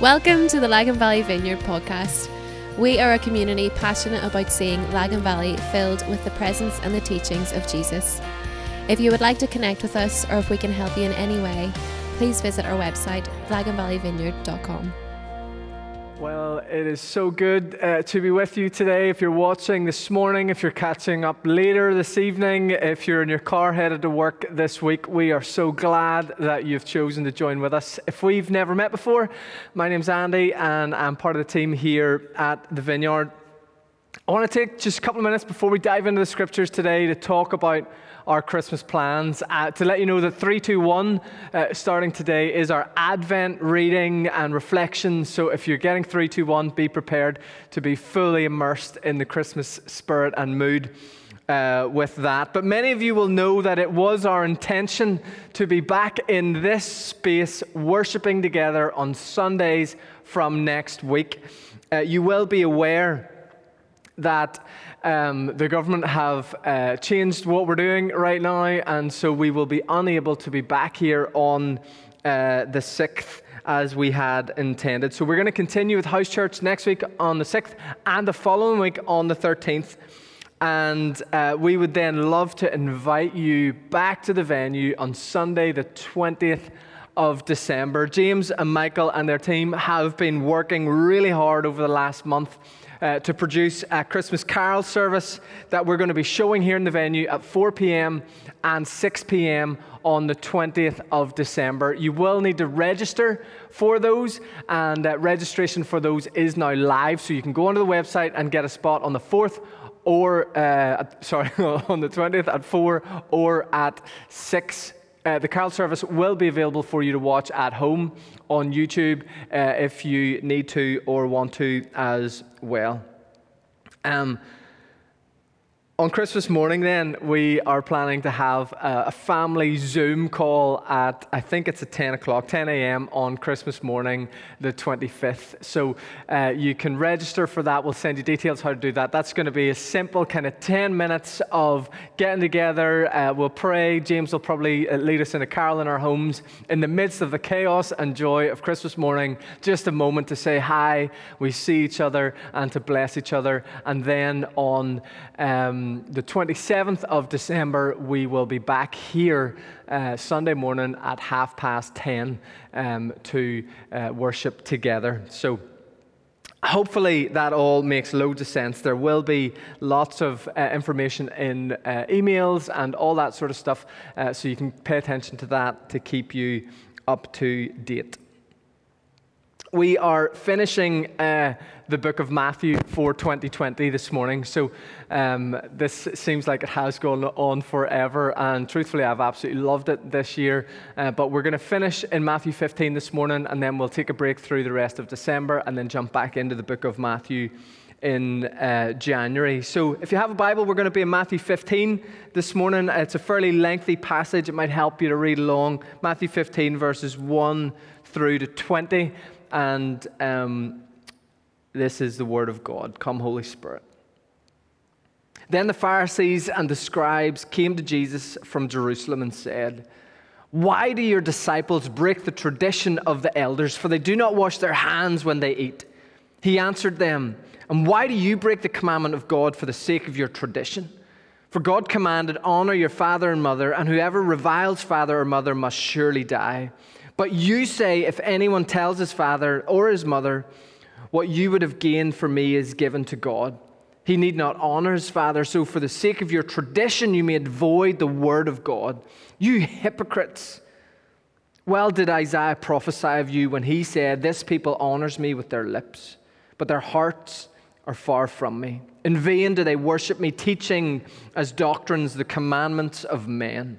Welcome to the Lagan Valley Vineyard podcast. We are a community passionate about seeing Lagan Valley filled with the presence and the teachings of Jesus. If you would like to connect with us or if we can help you in any way, please visit our website, laganvalleyvineyard.com. It is so good uh, to be with you today. If you're watching this morning, if you're catching up later this evening, if you're in your car headed to work this week, we are so glad that you've chosen to join with us. If we've never met before, my name's Andy and I'm part of the team here at the Vineyard. I want to take just a couple of minutes before we dive into the scriptures today to talk about our Christmas plans. Uh, to let you know that 321, uh, starting today, is our Advent reading and reflection. So if you're getting 321, be prepared to be fully immersed in the Christmas spirit and mood. Uh, with that. But many of you will know that it was our intention to be back in this space, worshiping together on Sundays from next week. Uh, you will be aware that um, the government have uh, changed what we're doing right now, and so we will be unable to be back here on uh, the 6th as we had intended. So we're going to continue with house church next week on the 6th and the following week on the 13th. And uh, we would then love to invite you back to the venue on Sunday, the 20th of December. James and Michael and their team have been working really hard over the last month uh, to produce a Christmas carol service that we're going to be showing here in the venue at 4 p.m. and 6 p.m. on the 20th of December. You will need to register for those, and uh, registration for those is now live, so you can go onto the website and get a spot on the 4th or, uh, sorry, on the 20th at 4 or at 6 uh, the carol service will be available for you to watch at home on YouTube uh, if you need to or want to as well. Um, on Christmas morning, then, we are planning to have a, family Zoom call at, I think it's at 10 o'clock, 10 a.m. on Christmas morning, the 25th. So uh, you can register for that. We'll send you details how to do that. That's going to be a simple kind of 10 minutes of getting together. Uh, we'll pray. James will probably uh, lead us in a carol in our homes. In the midst of the chaos and joy of Christmas morning, just a moment to say hi, we see each other, and to bless each other. And then on um, the 27th of December, we will be back here uh, Sunday morning at half past 10 um, to uh, worship together. So, Hopefully, that all makes loads of sense. There will be lots of uh, information in uh, emails and all that sort of stuff, uh, so you can pay attention to that to keep you up to date. We are finishing uh, the book of Matthew for 2020 this morning. So um, this seems like it has gone on forever. And truthfully, I've absolutely loved it this year. Uh, but we're going to finish in Matthew 15 this morning, and then we'll take a break through the rest of December and then jump back into the book of Matthew in uh, January. So, if you have a Bible, we're going to be in Matthew 15 this morning. It's a fairly lengthy passage. It might help you to read along. Matthew 15, verses 1 through to 20 and um, this is the word of God. Come, Holy Spirit. Then the Pharisees and the scribes came to Jesus from Jerusalem and said, Why do your disciples break the tradition of the elders? For they do not wash their hands when they eat. He answered them, And why do you break the commandment of God for the sake of your tradition? For God commanded, Honor your father and mother, and whoever reviles father or mother must surely die. But you say, if anyone tells his father or his mother, what you would have gained for me is given to God. He need not honor his father, so for the sake of your tradition, you made void the word of God. You hypocrites! Well did Isaiah prophesy of you when he said, This people honors me with their lips, but their hearts are far from me. In vain do they worship me, teaching as doctrines the commandments of men.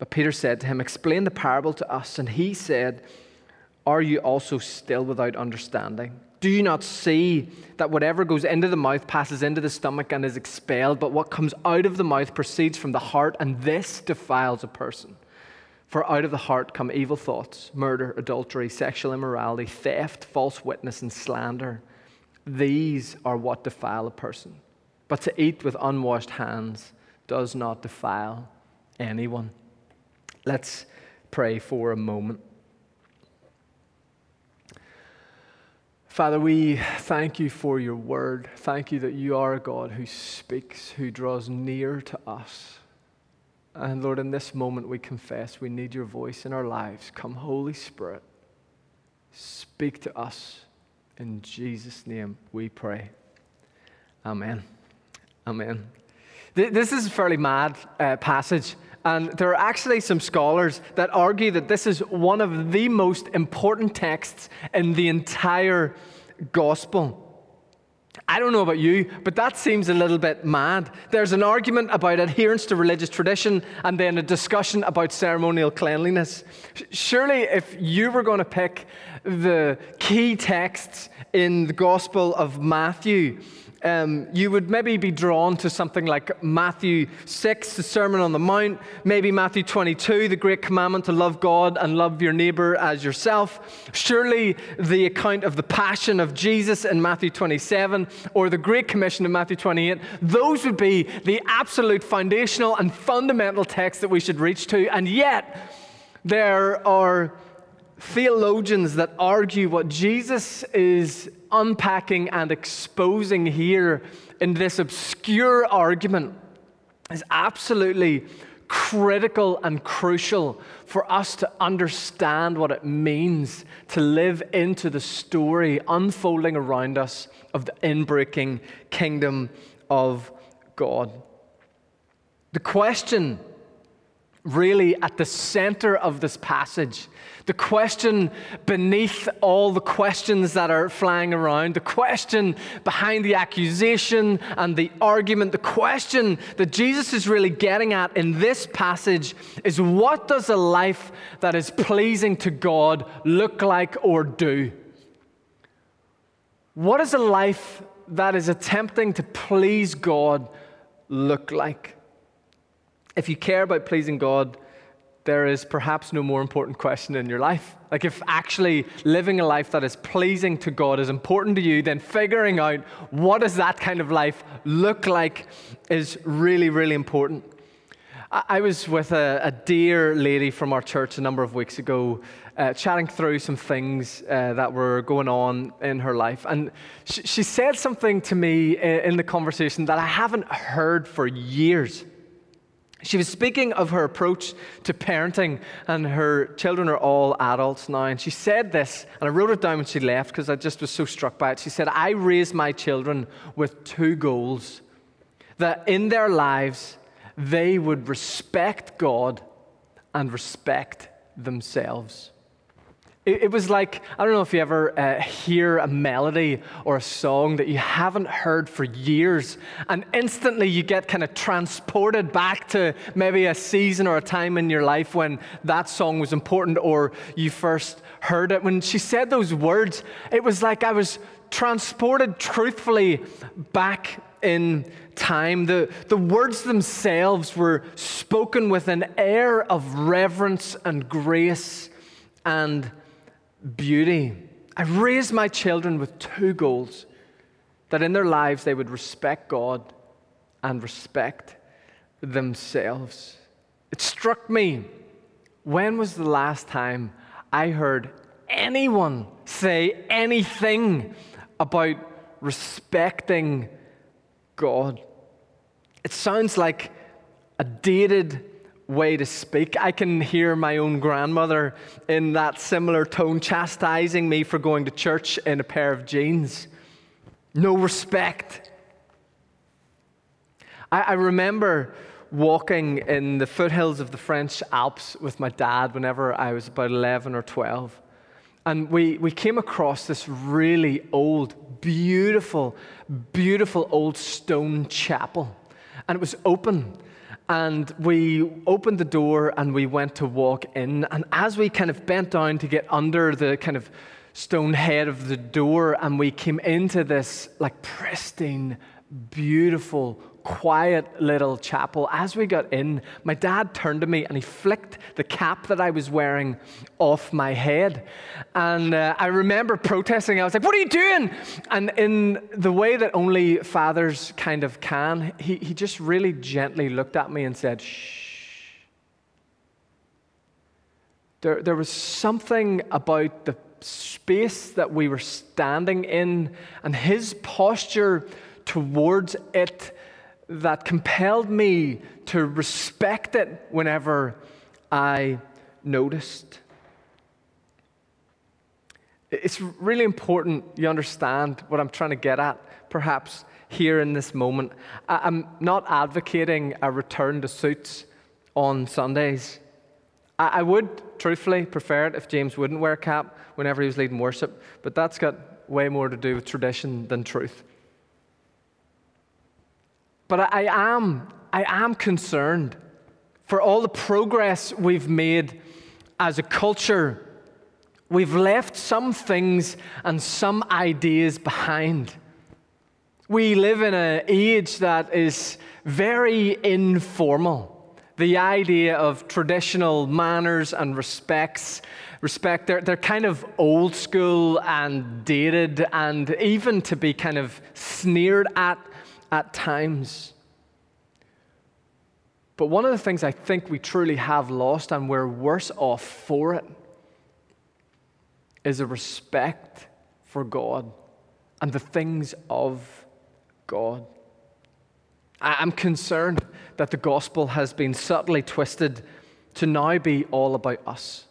But Peter said to him, Explain the parable to us. And he said, Are you also still without understanding? Do you not see that whatever goes into the mouth passes into the stomach and is expelled, but what comes out of the mouth proceeds from the heart, and this defiles a person? For out of the heart come evil thoughts, murder, adultery, sexual immorality, theft, false witness, and slander. These are what defile a person. But to eat with unwashed hands does not defile anyone. Let's pray for a moment. Father, we thank you for your word. Thank you that you are a God who speaks, who draws near to us. And Lord, in this moment we confess we need your voice in our lives. Come, Holy Spirit, speak to us. In Jesus' name we pray. Amen. Amen. This is a fairly mad uh, passage. And there are actually some scholars that argue that this is one of the most important texts in the entire gospel. I don't know about you, but that seems a little bit mad. There's an argument about adherence to religious tradition and then a discussion about ceremonial cleanliness. Surely, if you were going to pick the key texts in the Gospel of Matthew, um, you would maybe be drawn to something like Matthew 6, the Sermon on the Mount, maybe Matthew 22, the great commandment to love God and love your neighbor as yourself. Surely the account of the passion of Jesus in Matthew 27, or the Great Commission in Matthew 28, those would be the absolute foundational and fundamental texts that we should reach to. And yet, there are theologians that argue what Jesus is unpacking and exposing here in this obscure argument is absolutely critical and crucial for us to understand what it means to live into the story unfolding around us of the inbreaking kingdom of God. The question really at the center of this passage. The question beneath all the questions that are flying around, the question behind the accusation and the argument, the question that Jesus is really getting at in this passage is what does a life that is pleasing to God look like or do? What does a life that is attempting to please God look like? If you care about pleasing God, there is perhaps no more important question in your life. Like, if actually living a life that is pleasing to God is important to you, then figuring out what does that kind of life look like is really, really important. I was with a, a dear lady from our church a number of weeks ago, uh, chatting through some things uh, that were going on in her life. And she, she said something to me in, in the conversation that I haven't heard for years. She was speaking of her approach to parenting, and her children are all adults now. And she said this, and I wrote it down when she left because I just was so struck by it. She said, I raised my children with two goals that in their lives they would respect God and respect themselves. It, it, was like, I don't know if you ever uh, hear a melody or a song that you haven't heard for years, and instantly you get kind of transported back to maybe a season or a time in your life when that song was important or you first heard it. When she said those words, it was like I was transported truthfully back in time. The, the words themselves were spoken with an air of reverence and grace and beauty. I raised my children with two goals that in their lives they would respect God and respect themselves. It struck me when was the last time I heard anyone say anything about respecting God? It sounds like a dated way to speak. I can hear my own grandmother in that similar tone chastising me for going to church in a pair of jeans. No respect. I, I remember walking in the foothills of the French Alps with my dad whenever I was about 11 or 12. And we, we came across this really old, beautiful, beautiful old stone chapel. And it was open And we opened the door and we went to walk in. And as we kind of bent down to get under the kind of stone head of the door, and we came into this like pristine, beautiful, quiet little chapel. As we got in, my dad turned to me and he flicked the cap that I was wearing off my head. And uh, I remember protesting. I was like, What are you doing? And in the way that only fathers kind of can, he, he just really gently looked at me and said, Shh. There, there was something about the space that we were standing in and his posture towards it that compelled me to respect it whenever I noticed. It's really important you understand what I'm trying to get at, perhaps here in this moment. I'm not advocating a return to suits on Sundays. I would truthfully prefer it if James wouldn't wear a cap whenever he was leading worship, but that's got way more to do with tradition than truth. But I am, I am concerned for all the progress we've made as a culture. We've left some things and some ideas behind. We live in an age that is very informal. The idea of traditional manners and respects, respect, they're, they're kind of old school and dated, and even to be kind of sneered at at times. But one of the things I think we truly have lost, and we're worse off for it, is a respect for God and the things of God. I'm concerned that the gospel has been subtly twisted to now be all about us.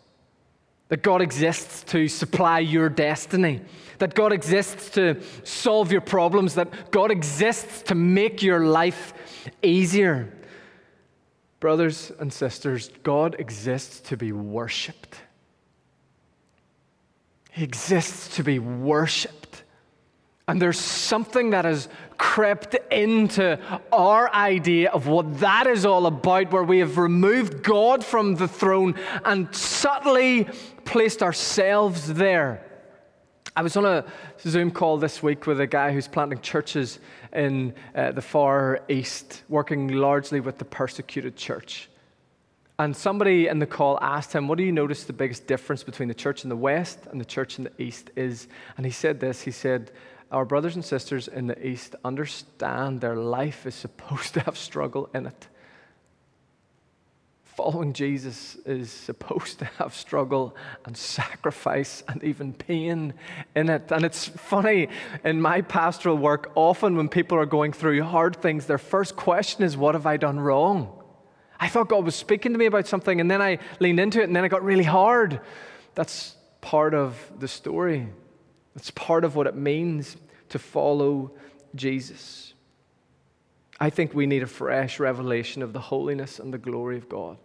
That God exists to supply your destiny. That God exists to solve your problems. That God exists to make your life easier. Brothers and sisters, God exists to be worshiped. He exists to be worshiped. And there's something that has crept into our idea of what that is all about, where we have removed God from the throne and subtly placed ourselves there. I was on a Zoom call this week with a guy who's planting churches in uh, the Far East, working largely with the persecuted church. And somebody in the call asked him, What do you notice the biggest difference between the church in the West and the church in the East is? And he said this He said, Our brothers and sisters in the East understand their life is supposed to have struggle in it following Jesus is supposed to have struggle and sacrifice and even pain in it. And it's funny, in my pastoral work, often when people are going through hard things, their first question is, What have I done wrong? I thought God was speaking to me about something, and then I leaned into it, and then it got really hard. That's part of the story. It's part of what it means to follow Jesus. I think we need a fresh revelation of the holiness and the glory of God.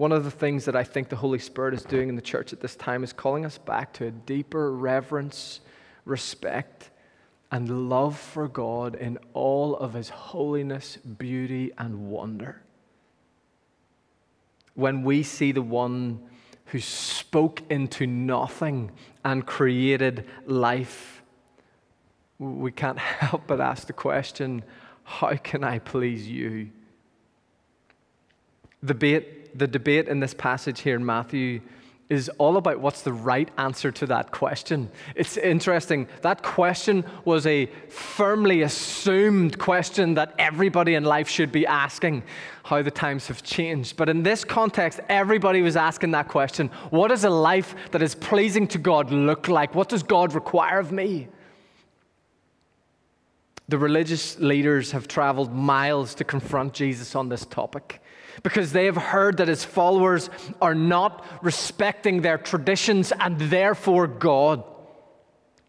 One of the things that I think the Holy Spirit is doing in the church at this time is calling us back to a deeper reverence, respect, and love for God in all of His holiness, beauty, and wonder. When we see the one who spoke into nothing and created life, we can't help but ask the question how can I please you? The bait the debate in this passage here in Matthew is all about what's the right answer to that question. It's interesting. That question was a firmly assumed question that everybody in life should be asking how the times have changed. But in this context, everybody was asking that question What does a life that is pleasing to God look like? What does God require of me? The religious leaders have traveled miles to confront Jesus on this topic because they have heard that his followers are not respecting their traditions and therefore God.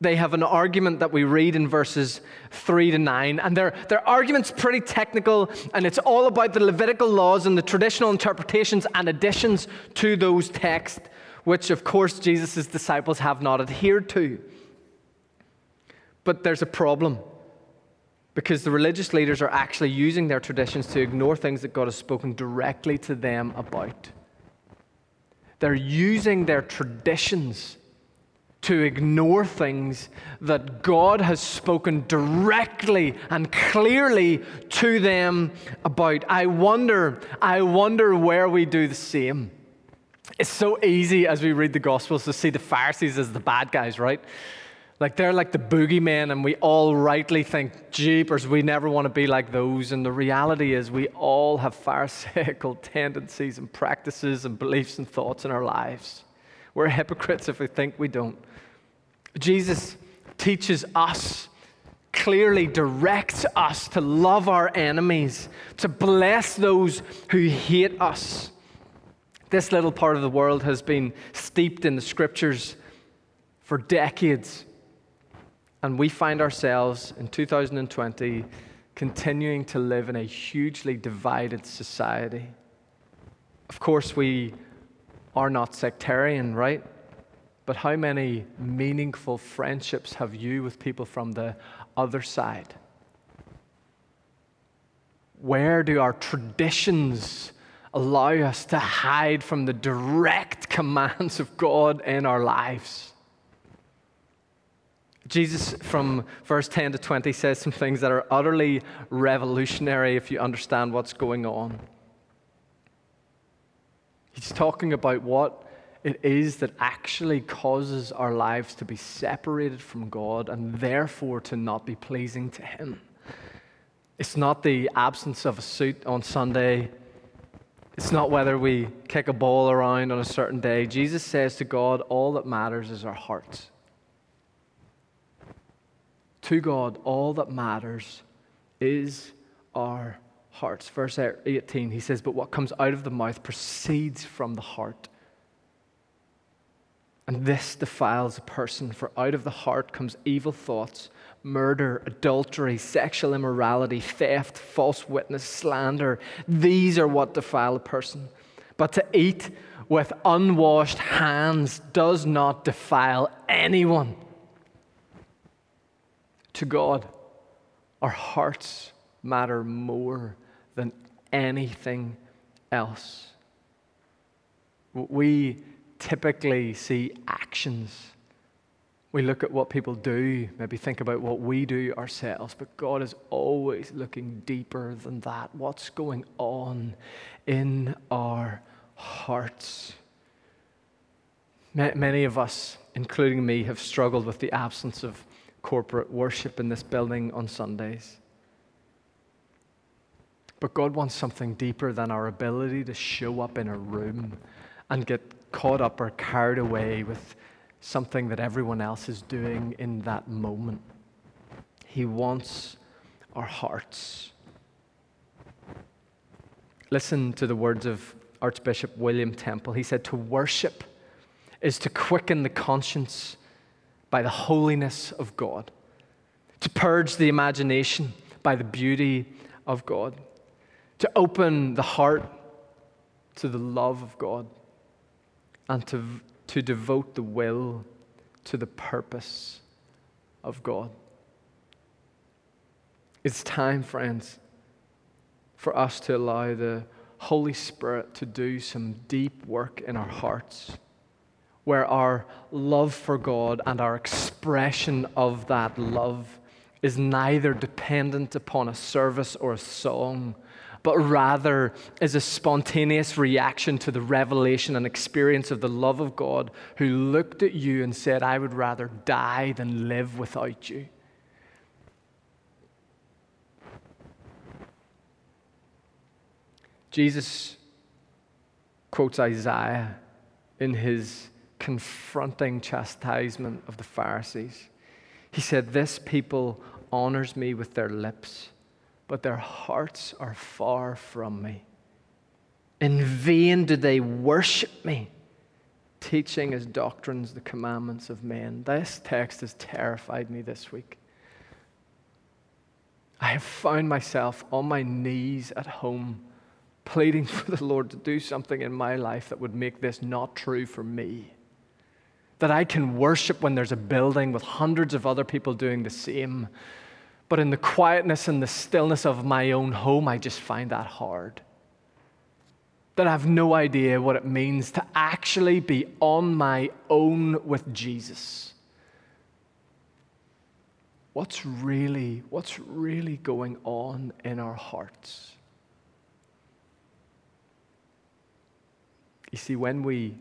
They have an argument that we read in verses 3 to 9, and their, their argument's pretty technical, and it's all about the Levitical laws and the traditional interpretations and additions to those texts, which, of course, Jesus' disciples have not adhered to. But there's a problem. Because the religious leaders are actually using their traditions to ignore things that God has spoken directly to them about. They're using their traditions to ignore things that God has spoken directly and clearly to them about. I wonder, I wonder where we do the same. It's so easy as we read the Gospels to see the Pharisees as the bad guys, right? Like they're like the boogeyman, and we all rightly think, jeepers, we never want to be like those. And the reality is, we all have Pharisaical tendencies and practices and beliefs and thoughts in our lives. We're hypocrites if we think we don't. Jesus teaches us, clearly directs us to love our enemies, to bless those who hate us. This little part of the world has been steeped in the scriptures for decades. And we find ourselves in 2020 continuing to live in a hugely divided society. Of course, we are not sectarian, right? But how many meaningful friendships have you with people from the other side? Where do our traditions allow us to hide from the direct commands of God in our lives? Jesus, from verse 10 to 20, says some things that are utterly revolutionary if you understand what's going on. He's talking about what it is that actually causes our lives to be separated from God and therefore to not be pleasing to Him. It's not the absence of a suit on Sunday. It's not whether we kick a ball around on a certain day. Jesus says to God, all that matters is our hearts. To God, all that matters is our hearts. Verse 18, he says, But what comes out of the mouth proceeds from the heart. And this defiles a person, for out of the heart comes evil thoughts, murder, adultery, sexual immorality, theft, false witness, slander. These are what defile a person. But to eat with unwashed hands does not defile anyone to God, our hearts matter more than anything else. We typically see actions. We look at what people do, maybe think about what we do ourselves, but God is always looking deeper than that. What's going on in our hearts? Many of us, including me, have struggled with the absence of corporate worship in this building on Sundays. But God wants something deeper than our ability to show up in a room and get caught up or carried away with something that everyone else is doing in that moment. He wants our hearts. Listen to the words of Archbishop William Temple. He said, To worship is to quicken the conscience by the holiness of God, to purge the imagination by the beauty of God, to open the heart to the love of God, and to, to devote the will to the purpose of God. It's time, friends, for us to allow the Holy Spirit to do some deep work in our hearts where our love for God and our expression of that love is neither dependent upon a service or a song, but rather is a spontaneous reaction to the revelation and experience of the love of God who looked at you and said, I would rather die than live without you. Jesus quotes Isaiah in his confronting chastisement of the Pharisees. He said, This people honors me with their lips, but their hearts are far from me. In vain do they worship me, teaching as doctrines the commandments of men. This text has terrified me this week. I have found myself on my knees at home pleading for the Lord to do something in my life that would make this not true for me that I can worship when there's a building with hundreds of other people doing the same. But in the quietness and the stillness of my own home, I just find that hard. That I have no idea what it means to actually be on my own with Jesus. What's really, what's really going on in our hearts? You see, when we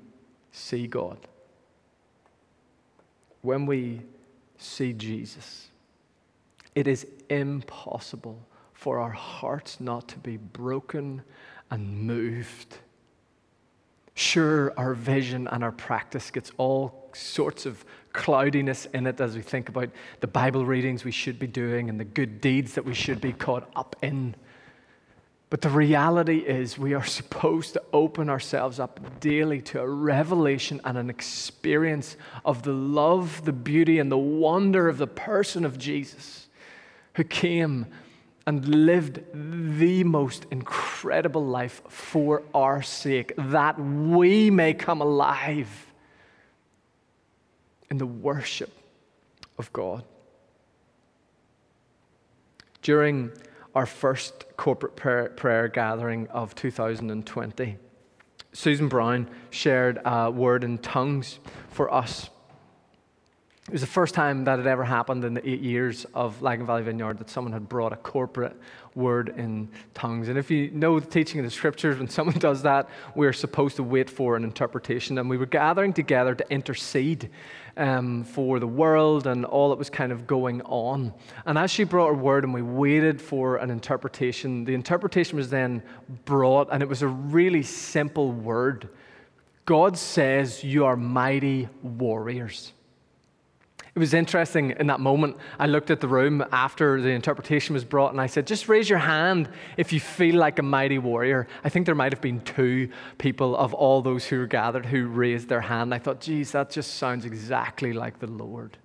see God, when we see Jesus, it is impossible for our hearts not to be broken and moved. Sure, our vision and our practice gets all sorts of cloudiness in it as we think about the Bible readings we should be doing and the good deeds that we should be caught up in. But the reality is, we are supposed to open ourselves up daily to a revelation and an experience of the love, the beauty, and the wonder of the person of Jesus who came and lived the most incredible life for our sake, that we may come alive in the worship of God. During our first corporate prayer, prayer gathering of 2020, Susan Brown shared a word in tongues for us. It was the first time that had ever happened in the eight years of Lagan Valley Vineyard that someone had brought a corporate word in tongues. And if you know the teaching of the scriptures, when someone does that, we're supposed to wait for an interpretation. And we were gathering together to intercede um, for the world and all that was kind of going on. And as she brought her word and we waited for an interpretation, the interpretation was then brought, and it was a really simple word. God says, You are mighty warriors. It was interesting in that moment. I looked at the room after the interpretation was brought and I said, Just raise your hand if you feel like a mighty warrior. I think there might have been two people of all those who were gathered who raised their hand. I thought, Geez, that just sounds exactly like the Lord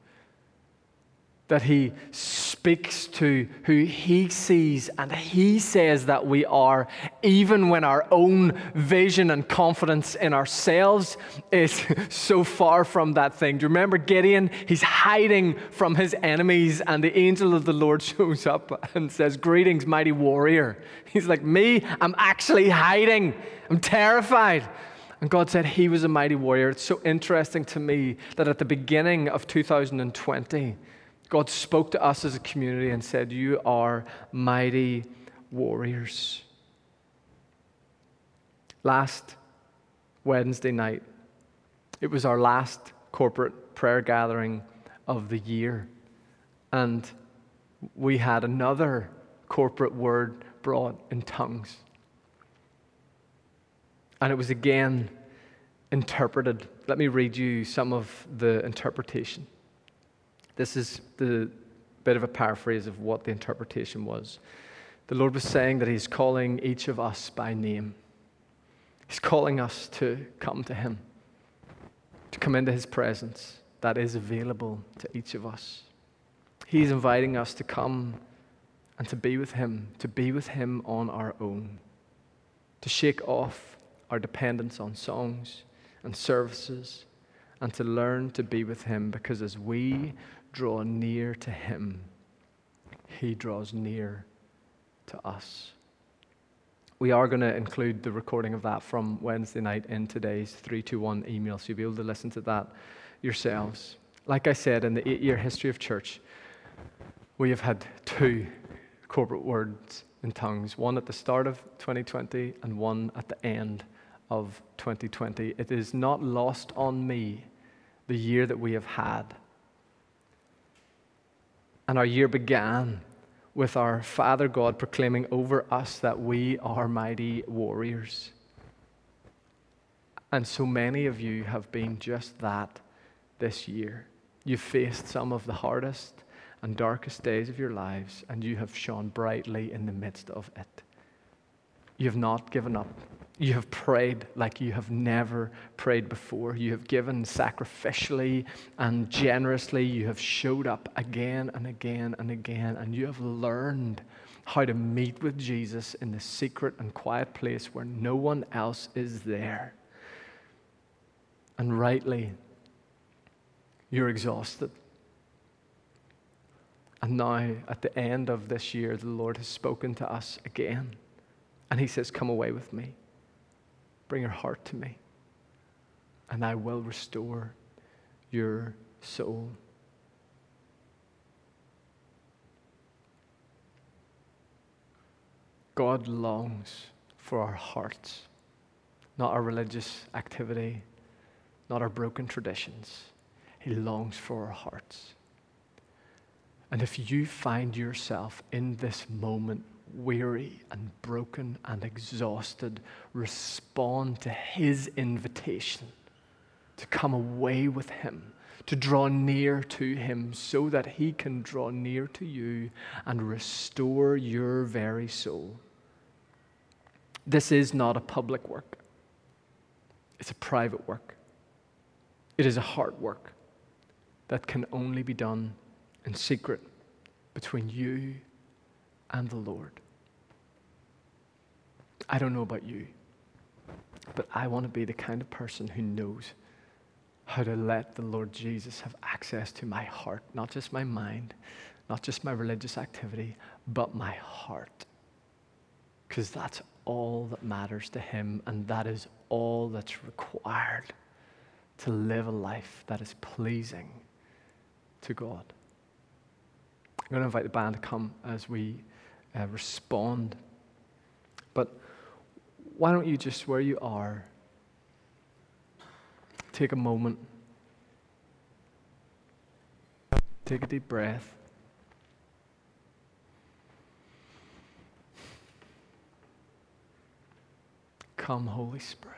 that he speaks to who he sees and he says that we are, even when our own vision and confidence in ourselves is so far from that thing. Do you remember Gideon? He's hiding from his enemies, and the angel of the Lord shows up and says, Greetings, mighty warrior. He's like, Me, I'm actually hiding, I'm terrified. And God said he was a mighty warrior. It's so interesting to me that at the beginning of 2020, God spoke to us as a community and said, You are mighty warriors. Last Wednesday night, it was our last corporate prayer gathering of the year. And we had another corporate word brought in tongues. And it was again interpreted. Let me read you some of the interpretation. This is the bit of a paraphrase of what the interpretation was. The Lord was saying that He's calling each of us by name. He's calling us to come to Him, to come into His presence that is available to each of us. He's inviting us to come and to be with Him, to be with Him on our own, to shake off our dependence on songs and services, and to learn to be with Him because as we draw near to Him, He draws near to us. We are going to include the recording of that from Wednesday night in today's 321 email, so you'll be able to listen to that yourselves. Like I said, in the eight year history of church, we have had two corporate words in tongues one at the start of 2020 and one at the end of 2020. It is not lost on me the year that we have had and our year began with our Father God proclaiming over us that we are mighty warriors. And so many of you have been just that this year. You've faced some of the hardest and darkest days of your lives, and you have shone brightly in the midst of it. You have not given up. You have prayed like you have never prayed before. You have given sacrificially and generously. You have showed up again and again and again, and you have learned how to meet with Jesus in the secret and quiet place where no one else is there. And rightly, you're exhausted. And now, at the end of this year, the Lord has spoken to us again. And He says, Come away with me. Bring your heart to me. And I will restore your soul. God longs for our hearts, not our religious activity, not our broken traditions. He longs for our hearts. And if you find yourself in this moment weary and broken and exhausted, respond to His invitation to come away with Him, to draw near to Him so that He can draw near to you and restore your very soul. This is not a public work, it's a private work. It is a heart work that can only be done in secret between you and the Lord. I don't know about you, but I want to be the kind of person who knows how to let the Lord Jesus have access to my heart, not just my mind, not just my religious activity, but my heart. Because that's all that matters to Him, and that is all that's required to live a life that is pleasing to God. I'm going to invite the band to come as we uh, respond. Why don't you just, where you are, take a moment, take a deep breath. Come, Holy Spirit.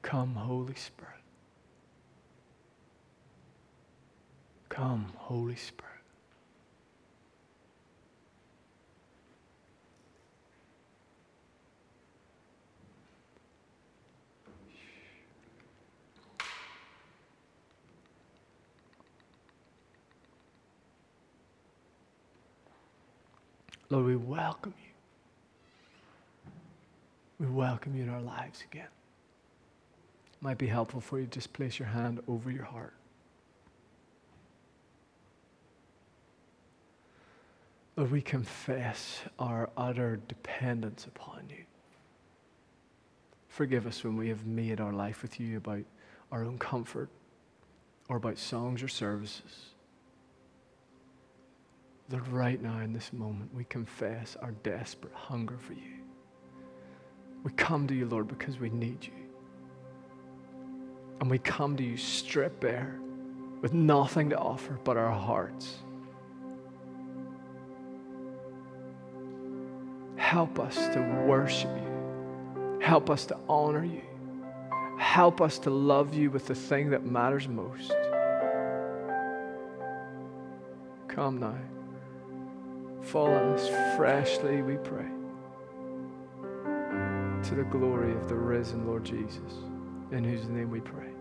Come, Holy Spirit. Come, Holy Spirit. Lord, we welcome you. We welcome you in our lives again. It might be helpful for you to just place your hand over your heart. Lord, we confess our utter dependence upon you. Forgive us when we have made our life with you about our own comfort or about songs or services. Lord, right now in this moment, we confess our desperate hunger for you. We come to you, Lord, because we need you. And we come to you stripped bare with nothing to offer but our hearts. Help us to worship you. Help us to honor you. Help us to love you with the thing that matters most. Come now. Fall on us freshly, we pray. To the glory of the risen Lord Jesus, in whose name we pray.